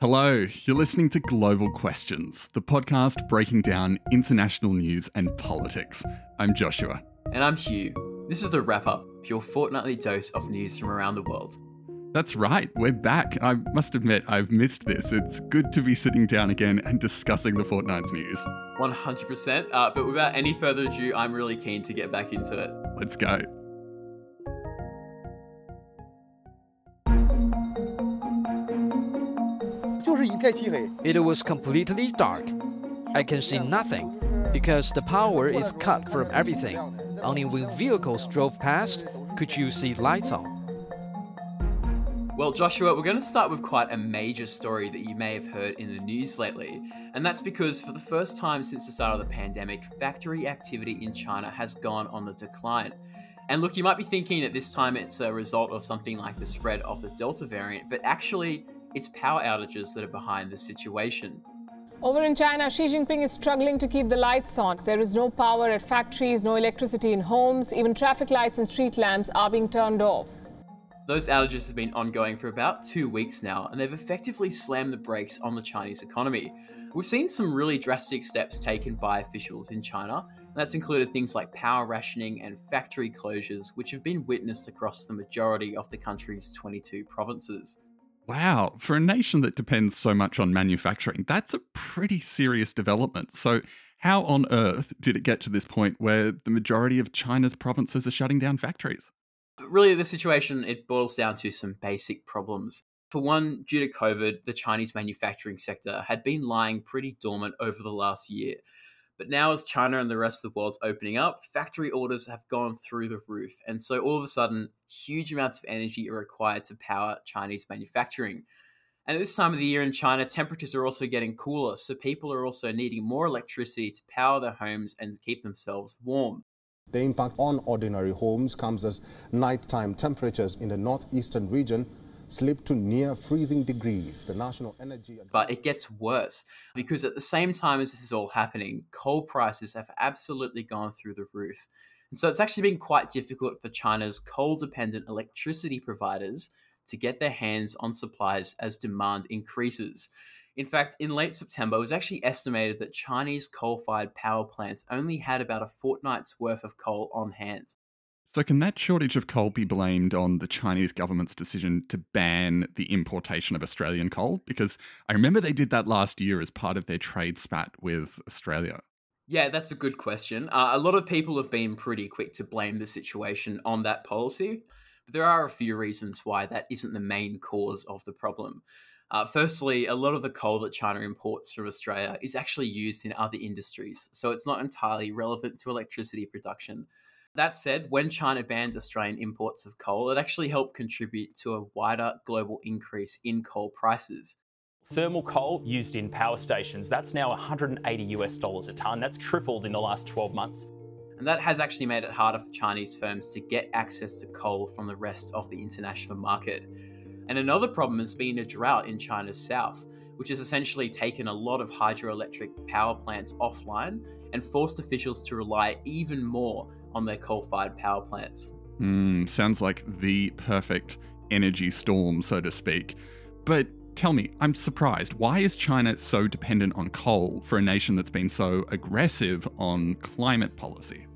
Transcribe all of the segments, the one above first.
Hello, you're listening to Global Questions, the podcast breaking down international news and politics. I'm Joshua. And I'm Hugh. This is the wrap up, your fortnightly dose of news from around the world. That's right, we're back. I must admit, I've missed this. It's good to be sitting down again and discussing the fortnight's news. 100%. Uh, but without any further ado, I'm really keen to get back into it. Let's go. It was completely dark. I can see nothing because the power is cut from everything. Only when vehicles drove past could you see lights on. Well, Joshua, we're going to start with quite a major story that you may have heard in the news lately. And that's because for the first time since the start of the pandemic, factory activity in China has gone on the decline. And look, you might be thinking that this time it's a result of something like the spread of the Delta variant, but actually, it's power outages that are behind the situation. Over in China, Xi Jinping is struggling to keep the lights on. There is no power at factories, no electricity in homes, even traffic lights and street lamps are being turned off. Those outages have been ongoing for about two weeks now, and they've effectively slammed the brakes on the Chinese economy. We've seen some really drastic steps taken by officials in China, and that's included things like power rationing and factory closures, which have been witnessed across the majority of the country's 22 provinces. Wow, for a nation that depends so much on manufacturing, that's a pretty serious development. So, how on earth did it get to this point where the majority of China's provinces are shutting down factories? really, the situation it boils down to some basic problems. For one, due to COVID, the Chinese manufacturing sector had been lying pretty dormant over the last year. But now, as China and the rest of the world's opening up, factory orders have gone through the roof. And so, all of a sudden, huge amounts of energy are required to power Chinese manufacturing. And at this time of the year in China, temperatures are also getting cooler, so people are also needing more electricity to power their homes and keep themselves warm. The impact on ordinary homes comes as nighttime temperatures in the northeastern region slip to near freezing degrees. The National Energy. But it gets worse because at the same time as this is all happening, coal prices have absolutely gone through the roof. And so it's actually been quite difficult for China's coal dependent electricity providers to get their hands on supplies as demand increases. In fact, in late September, it was actually estimated that Chinese coal fired power plants only had about a fortnight's worth of coal on hand. So, can that shortage of coal be blamed on the Chinese government's decision to ban the importation of Australian coal? Because I remember they did that last year as part of their trade spat with Australia. Yeah, that's a good question. Uh, a lot of people have been pretty quick to blame the situation on that policy, but there are a few reasons why that isn't the main cause of the problem. Uh, firstly, a lot of the coal that China imports from Australia is actually used in other industries, so it's not entirely relevant to electricity production. That said, when China banned Australian imports of coal, it actually helped contribute to a wider global increase in coal prices. Thermal coal used in power stations, that's now 180 US dollars a tonne. That's tripled in the last 12 months. And that has actually made it harder for Chinese firms to get access to coal from the rest of the international market. And another problem has been a drought in China's south, which has essentially taken a lot of hydroelectric power plants offline and forced officials to rely even more on their coal fired power plants. Mm, sounds like the perfect energy storm, so to speak. But tell me, I'm surprised. Why is China so dependent on coal for a nation that's been so aggressive on climate policy?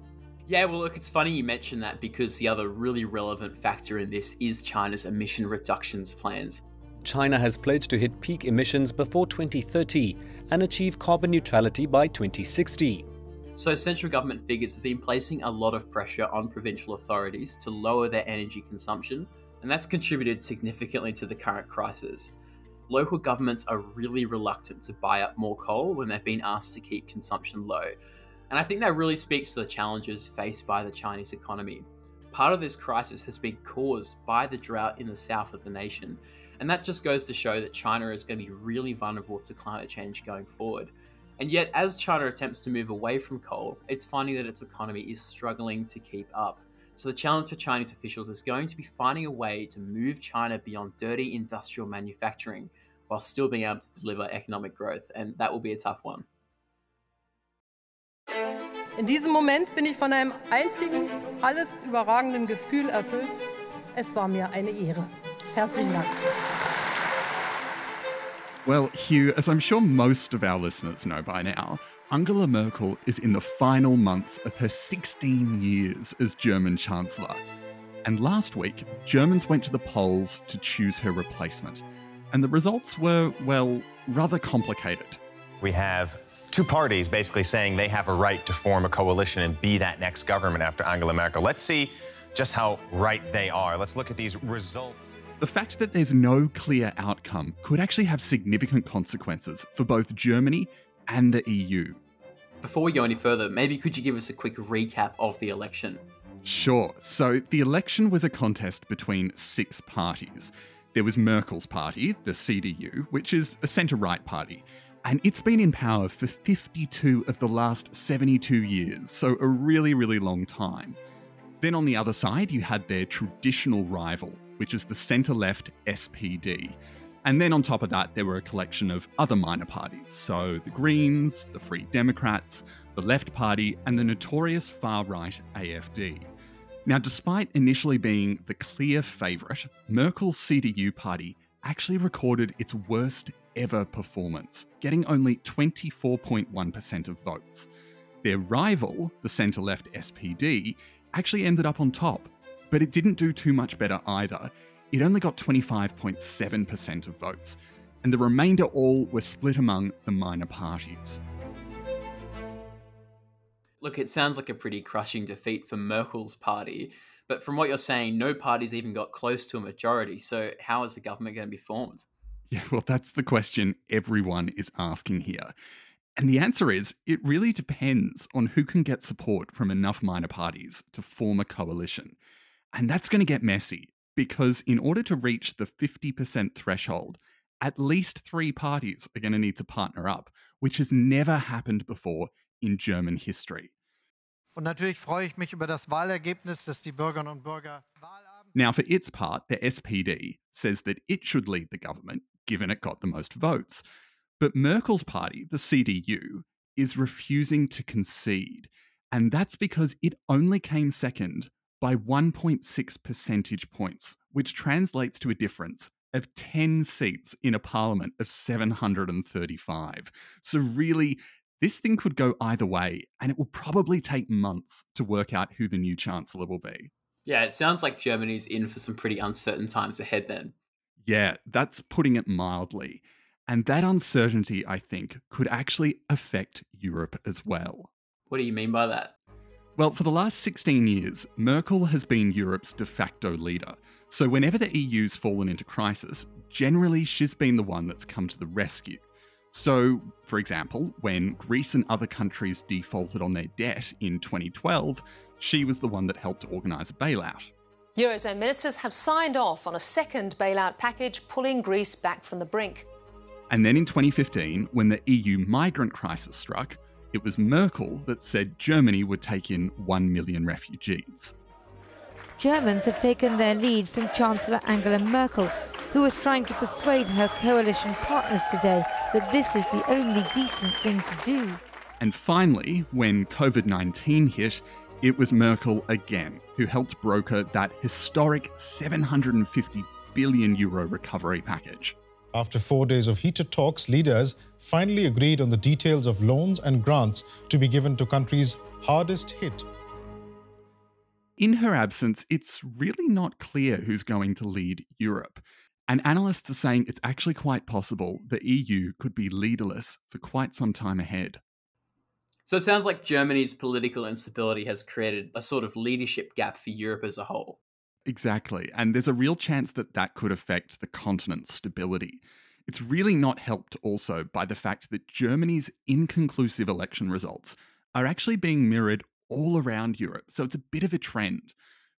Yeah, well, look, it's funny you mention that because the other really relevant factor in this is China's emission reductions plans. China has pledged to hit peak emissions before 2030 and achieve carbon neutrality by 2060. So, central government figures have been placing a lot of pressure on provincial authorities to lower their energy consumption, and that's contributed significantly to the current crisis. Local governments are really reluctant to buy up more coal when they've been asked to keep consumption low, and I think that really speaks to the challenges faced by the Chinese economy. Part of this crisis has been caused by the drought in the south of the nation, and that just goes to show that China is going to be really vulnerable to climate change going forward. And yet, as China attempts to move away from coal, it's finding that its economy is struggling to keep up. So, the challenge for Chinese officials is going to be finding a way to move China beyond dirty industrial manufacturing while still being able to deliver economic growth, and that will be a tough one. In diesem Moment bin ich von einem einzigen, alles überragenden Gefühl erfüllt. Es war mir eine Ehre. Herzlichen Dank. Well, Hugh, as I'm sure most of our listeners know by now, Angela Merkel is in the final months of her 16 years as German Chancellor. And last week, Germans went to the polls to choose her replacement. And the results were, well, rather complicated. We have two parties basically saying they have a right to form a coalition and be that next government after Angela Merkel. Let's see just how right they are. Let's look at these results. The fact that there's no clear outcome could actually have significant consequences for both Germany and the EU. Before we go any further, maybe could you give us a quick recap of the election? Sure. So the election was a contest between six parties. There was Merkel's party, the CDU, which is a centre right party, and it's been in power for 52 of the last 72 years, so a really, really long time. Then on the other side, you had their traditional rival, which is the centre left SPD. And then on top of that, there were a collection of other minor parties. So the Greens, the Free Democrats, the Left Party, and the notorious far right AFD. Now, despite initially being the clear favourite, Merkel's CDU party actually recorded its worst ever performance, getting only 24.1% of votes. Their rival, the centre left SPD, actually ended up on top, but it didn't do too much better either. It only got 25.7% of votes, and the remainder all were split among the minor parties. Look, it sounds like a pretty crushing defeat for Merkel's party, but from what you're saying, no party's even got close to a majority. So, how is the government going to be formed? Yeah, well, that's the question everyone is asking here. And the answer is it really depends on who can get support from enough minor parties to form a coalition. And that's going to get messy because in order to reach the 50% threshold, at least three parties are going to need to partner up, which has never happened before in German history. Und natürlich freue ich mich über das Wahlergebnis, das die Bürgerinnen und Bürger Now, for its part, the SPD says that it should lead the government, given it got the most votes. But Merkel's party, the CDU, is refusing to concede. And that's because it only came second by 1.6 percentage points, which translates to a difference of 10 seats in a parliament of 735. So, really, this thing could go either way, and it will probably take months to work out who the new chancellor will be. Yeah, it sounds like Germany's in for some pretty uncertain times ahead then. Yeah, that's putting it mildly. And that uncertainty, I think, could actually affect Europe as well. What do you mean by that? Well, for the last 16 years, Merkel has been Europe's de facto leader. So whenever the EU's fallen into crisis, generally she's been the one that's come to the rescue. So, for example, when Greece and other countries defaulted on their debt in 2012, she was the one that helped organise a bailout. Eurozone ministers have signed off on a second bailout package, pulling Greece back from the brink. And then in 2015, when the EU migrant crisis struck, it was Merkel that said Germany would take in 1 million refugees. Germans have taken their lead from Chancellor Angela Merkel, who was trying to persuade her coalition partners today that this is the only decent thing to do. And finally, when COVID 19 hit, it was Merkel again who helped broker that historic 750 billion euro recovery package. After four days of heated talks, leaders finally agreed on the details of loans and grants to be given to countries hardest hit. In her absence, it's really not clear who's going to lead Europe. And analysts are saying it's actually quite possible the EU could be leaderless for quite some time ahead. So it sounds like Germany's political instability has created a sort of leadership gap for Europe as a whole. Exactly. And there's a real chance that that could affect the continent's stability. It's really not helped also by the fact that Germany's inconclusive election results are actually being mirrored all around Europe. So it's a bit of a trend.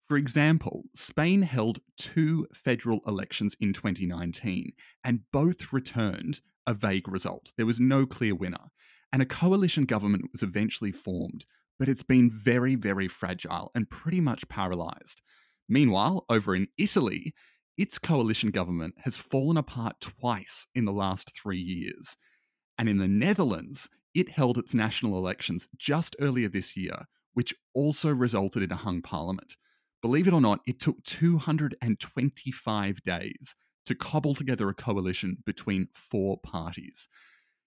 For example, Spain held two federal elections in 2019, and both returned a vague result. There was no clear winner. And a coalition government was eventually formed, but it's been very, very fragile and pretty much paralysed. Meanwhile, over in Italy, its coalition government has fallen apart twice in the last three years. And in the Netherlands, it held its national elections just earlier this year, which also resulted in a hung parliament. Believe it or not, it took 225 days to cobble together a coalition between four parties.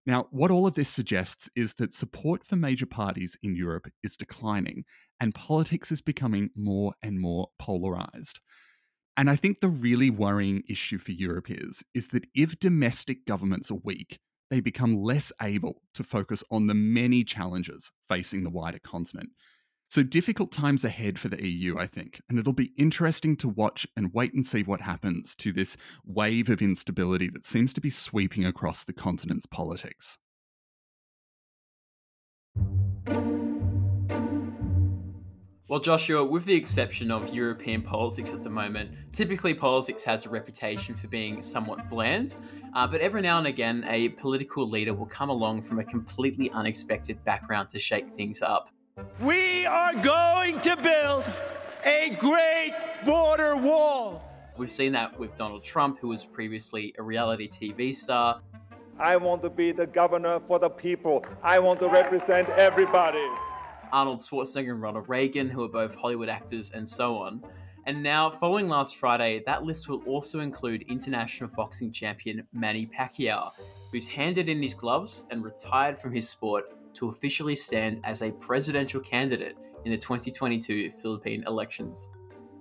Now, what all of this suggests is that support for major parties in Europe is declining, and politics is becoming more and more polarized. And I think the really worrying issue for Europe is, is that if domestic governments are weak, they become less able to focus on the many challenges facing the wider continent. So, difficult times ahead for the EU, I think, and it'll be interesting to watch and wait and see what happens to this wave of instability that seems to be sweeping across the continent's politics. Well, Joshua, with the exception of European politics at the moment, typically politics has a reputation for being somewhat bland, uh, but every now and again, a political leader will come along from a completely unexpected background to shake things up. We are going to build a great border wall. We've seen that with Donald Trump, who was previously a reality TV star. I want to be the governor for the people. I want to represent everybody. Arnold Schwarzenegger and Ronald Reagan, who are both Hollywood actors, and so on. And now, following last Friday, that list will also include international boxing champion Manny Pacquiao, who's handed in his gloves and retired from his sport to officially stand as a presidential candidate in the 2022 Philippine elections.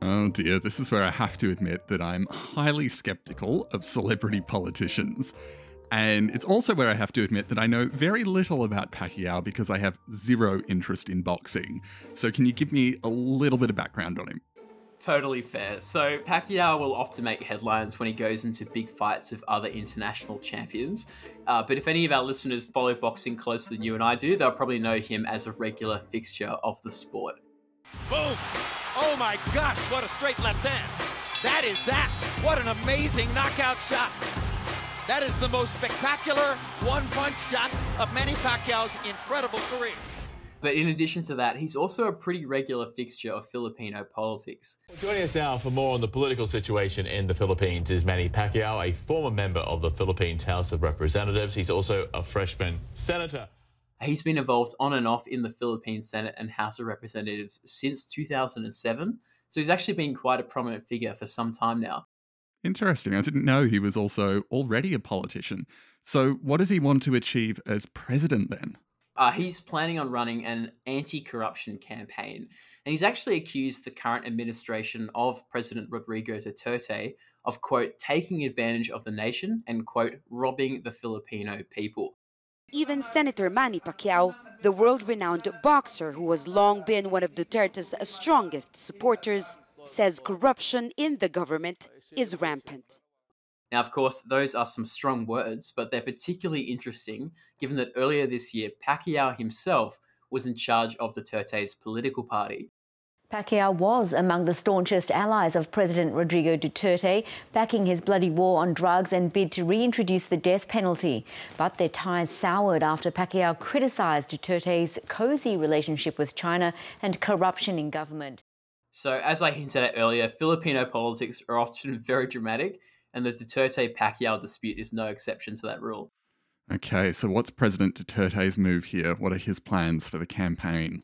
Oh dear, this is where I have to admit that I'm highly skeptical of celebrity politicians. And it's also where I have to admit that I know very little about Pacquiao because I have zero interest in boxing. So, can you give me a little bit of background on him? Totally fair. So, Pacquiao will often make headlines when he goes into big fights with other international champions. Uh, but if any of our listeners follow boxing closer than you and I do, they'll probably know him as a regular fixture of the sport. Boom! Oh my gosh, what a straight left hand! That is that! What an amazing knockout shot! That is the most spectacular one punch shot of Manny Pacquiao's incredible career. But in addition to that, he's also a pretty regular fixture of Filipino politics. Joining us now for more on the political situation in the Philippines is Manny Pacquiao, a former member of the Philippines House of Representatives. He's also a freshman senator. He's been involved on and off in the Philippine Senate and House of Representatives since 2007. So he's actually been quite a prominent figure for some time now. Interesting. I didn't know he was also already a politician. So, what does he want to achieve as president then? Uh, he's planning on running an anti corruption campaign. And he's actually accused the current administration of President Rodrigo Duterte of, quote, taking advantage of the nation and, quote, robbing the Filipino people. Even Senator Manny Pacquiao, the world renowned boxer who has long been one of Duterte's strongest supporters, says corruption in the government is rampant. Now, of course, those are some strong words, but they're particularly interesting given that earlier this year, Pacquiao himself was in charge of Duterte's political party. Pacquiao was among the staunchest allies of President Rodrigo Duterte, backing his bloody war on drugs and bid to reintroduce the death penalty. But their ties soured after Pacquiao criticised Duterte's cosy relationship with China and corruption in government. So, as I hinted at earlier, Filipino politics are often very dramatic, and the Duterte Pacquiao dispute is no exception to that rule. Okay, so what's President Duterte's move here? What are his plans for the campaign?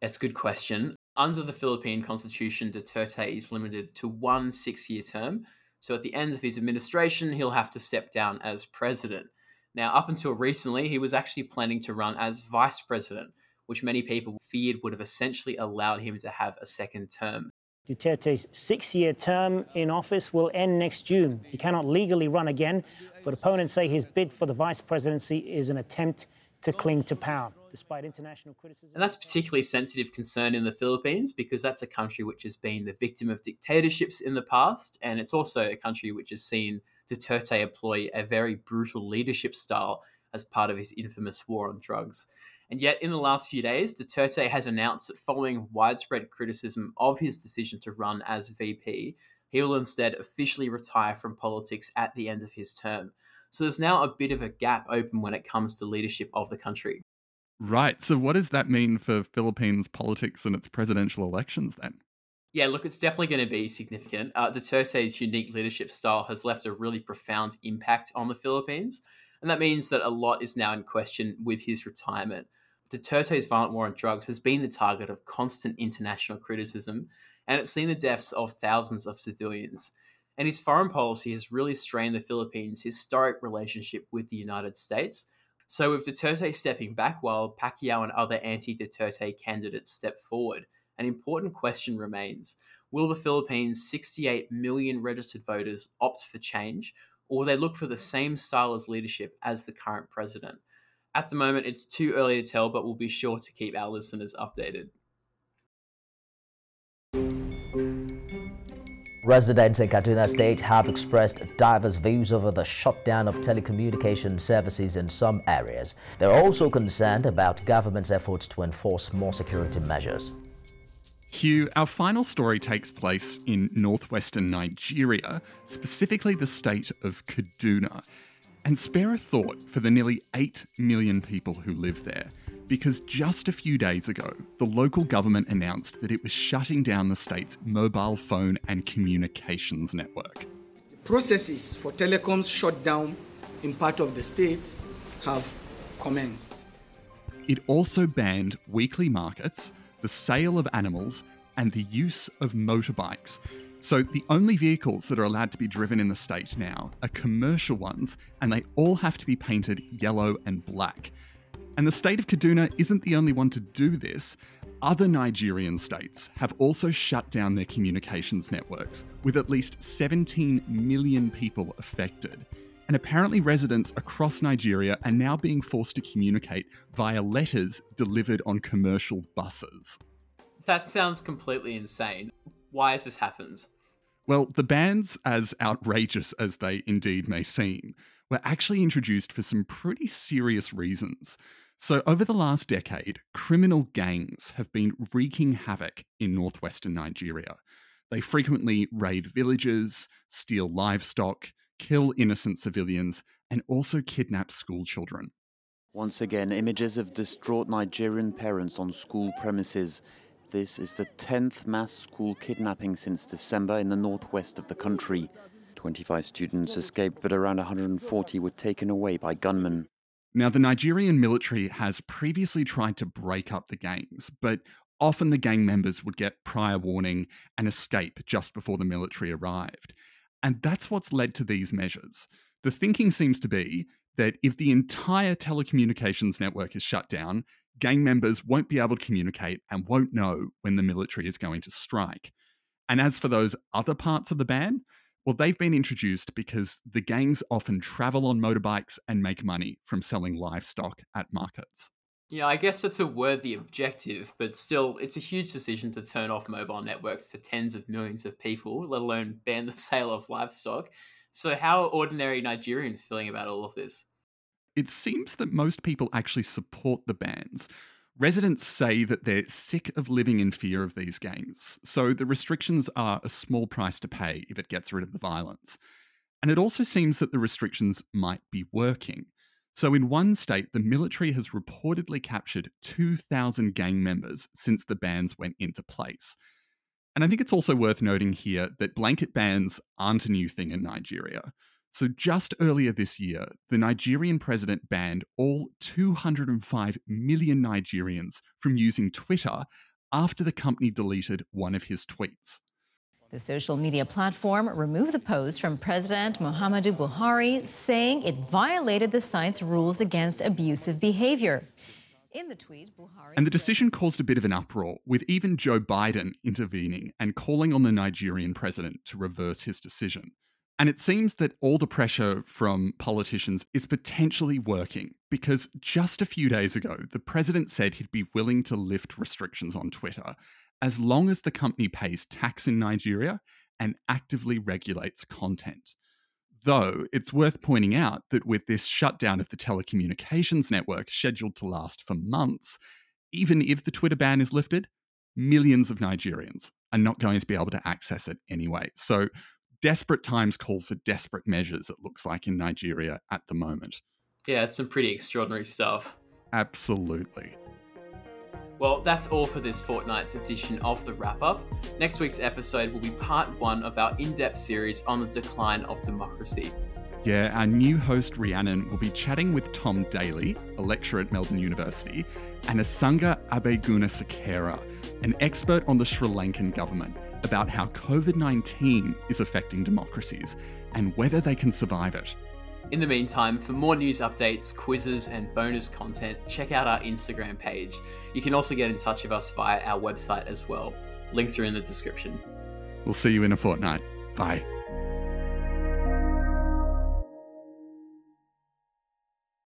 That's a good question. Under the Philippine constitution, Duterte is limited to one six year term. So at the end of his administration, he'll have to step down as president. Now, up until recently, he was actually planning to run as vice president, which many people feared would have essentially allowed him to have a second term. Duterte's six year term in office will end next June. He cannot legally run again, but opponents say his bid for the vice presidency is an attempt to cling to power, despite international criticism. And that's particularly sensitive concern in the Philippines because that's a country which has been the victim of dictatorships in the past, and it's also a country which has seen Duterte employ a very brutal leadership style as part of his infamous war on drugs. And yet, in the last few days, Duterte has announced that following widespread criticism of his decision to run as VP, he will instead officially retire from politics at the end of his term. So there's now a bit of a gap open when it comes to leadership of the country. Right. So, what does that mean for Philippines politics and its presidential elections then? Yeah, look, it's definitely going to be significant. Uh, Duterte's unique leadership style has left a really profound impact on the Philippines. And that means that a lot is now in question with his retirement. Duterte's violent war on drugs has been the target of constant international criticism, and it's seen the deaths of thousands of civilians. and his foreign policy has really strained the Philippines' historic relationship with the United States. So, with Duterte stepping back while Pacquiao and other anti Duterte candidates step forward, an important question remains Will the Philippines' 68 million registered voters opt for change, or will they look for the same style as leadership as the current president? At the moment, it's too early to tell, but we'll be sure to keep our listeners updated. Residents in Kaduna State have expressed diverse views over the shutdown of telecommunication services in some areas. They're also concerned about government's efforts to enforce more security measures. Hugh, our final story takes place in northwestern Nigeria, specifically the state of Kaduna. And spare a thought for the nearly 8 million people who live there, because just a few days ago, the local government announced that it was shutting down the state's mobile phone and communications network. Processes for telecoms shutdown in part of the state have commenced. It also banned weekly markets the sale of animals, and the use of motorbikes. So, the only vehicles that are allowed to be driven in the state now are commercial ones, and they all have to be painted yellow and black. And the state of Kaduna isn't the only one to do this. Other Nigerian states have also shut down their communications networks, with at least 17 million people affected. And apparently, residents across Nigeria are now being forced to communicate via letters delivered on commercial buses. That sounds completely insane. Why has this happened? Well, the bans, as outrageous as they indeed may seem, were actually introduced for some pretty serious reasons. So, over the last decade, criminal gangs have been wreaking havoc in northwestern Nigeria. They frequently raid villages, steal livestock, kill innocent civilians, and also kidnap school children. Once again, images of distraught Nigerian parents on school premises. This is the 10th mass school kidnapping since December in the northwest of the country. 25 students escaped, but around 140 were taken away by gunmen. Now, the Nigerian military has previously tried to break up the gangs, but often the gang members would get prior warning and escape just before the military arrived. And that's what's led to these measures. The thinking seems to be that if the entire telecommunications network is shut down, gang members won't be able to communicate and won't know when the military is going to strike. And as for those other parts of the ban, well, they've been introduced because the gangs often travel on motorbikes and make money from selling livestock at markets. Yeah, I guess it's a worthy objective, but still, it's a huge decision to turn off mobile networks for tens of millions of people, let alone ban the sale of livestock. So, how are ordinary Nigerians feeling about all of this? It seems that most people actually support the bans. Residents say that they're sick of living in fear of these gangs, so the restrictions are a small price to pay if it gets rid of the violence. And it also seems that the restrictions might be working. So, in one state, the military has reportedly captured 2,000 gang members since the bans went into place. And I think it's also worth noting here that blanket bans aren't a new thing in Nigeria. So, just earlier this year, the Nigerian president banned all 205 million Nigerians from using Twitter after the company deleted one of his tweets. The social media platform removed the post from President Muhammadu Buhari, saying it violated the site's rules against abusive behavior. In the tweet, Buhari. And the decision caused a bit of an uproar, with even Joe Biden intervening and calling on the Nigerian president to reverse his decision. And it seems that all the pressure from politicians is potentially working because just a few days ago, the president said he'd be willing to lift restrictions on Twitter as long as the company pays tax in Nigeria and actively regulates content. Though it's worth pointing out that with this shutdown of the telecommunications network scheduled to last for months, even if the Twitter ban is lifted, millions of Nigerians are not going to be able to access it anyway. So, desperate times call for desperate measures, it looks like in Nigeria at the moment. Yeah, it's some pretty extraordinary stuff. Absolutely. Well, that's all for this fortnight's edition of the wrap up. Next week's episode will be part one of our in depth series on the decline of democracy. Yeah, our new host Rhiannon will be chatting with Tom Daly, a lecturer at Melbourne University, and Asanga Abeyagoonasekera, an expert on the Sri Lankan government, about how COVID 19 is affecting democracies and whether they can survive it. In the meantime, for more news updates, quizzes, and bonus content, check out our Instagram page. You can also get in touch with us via our website as well. Links are in the description. We'll see you in a fortnight. Bye.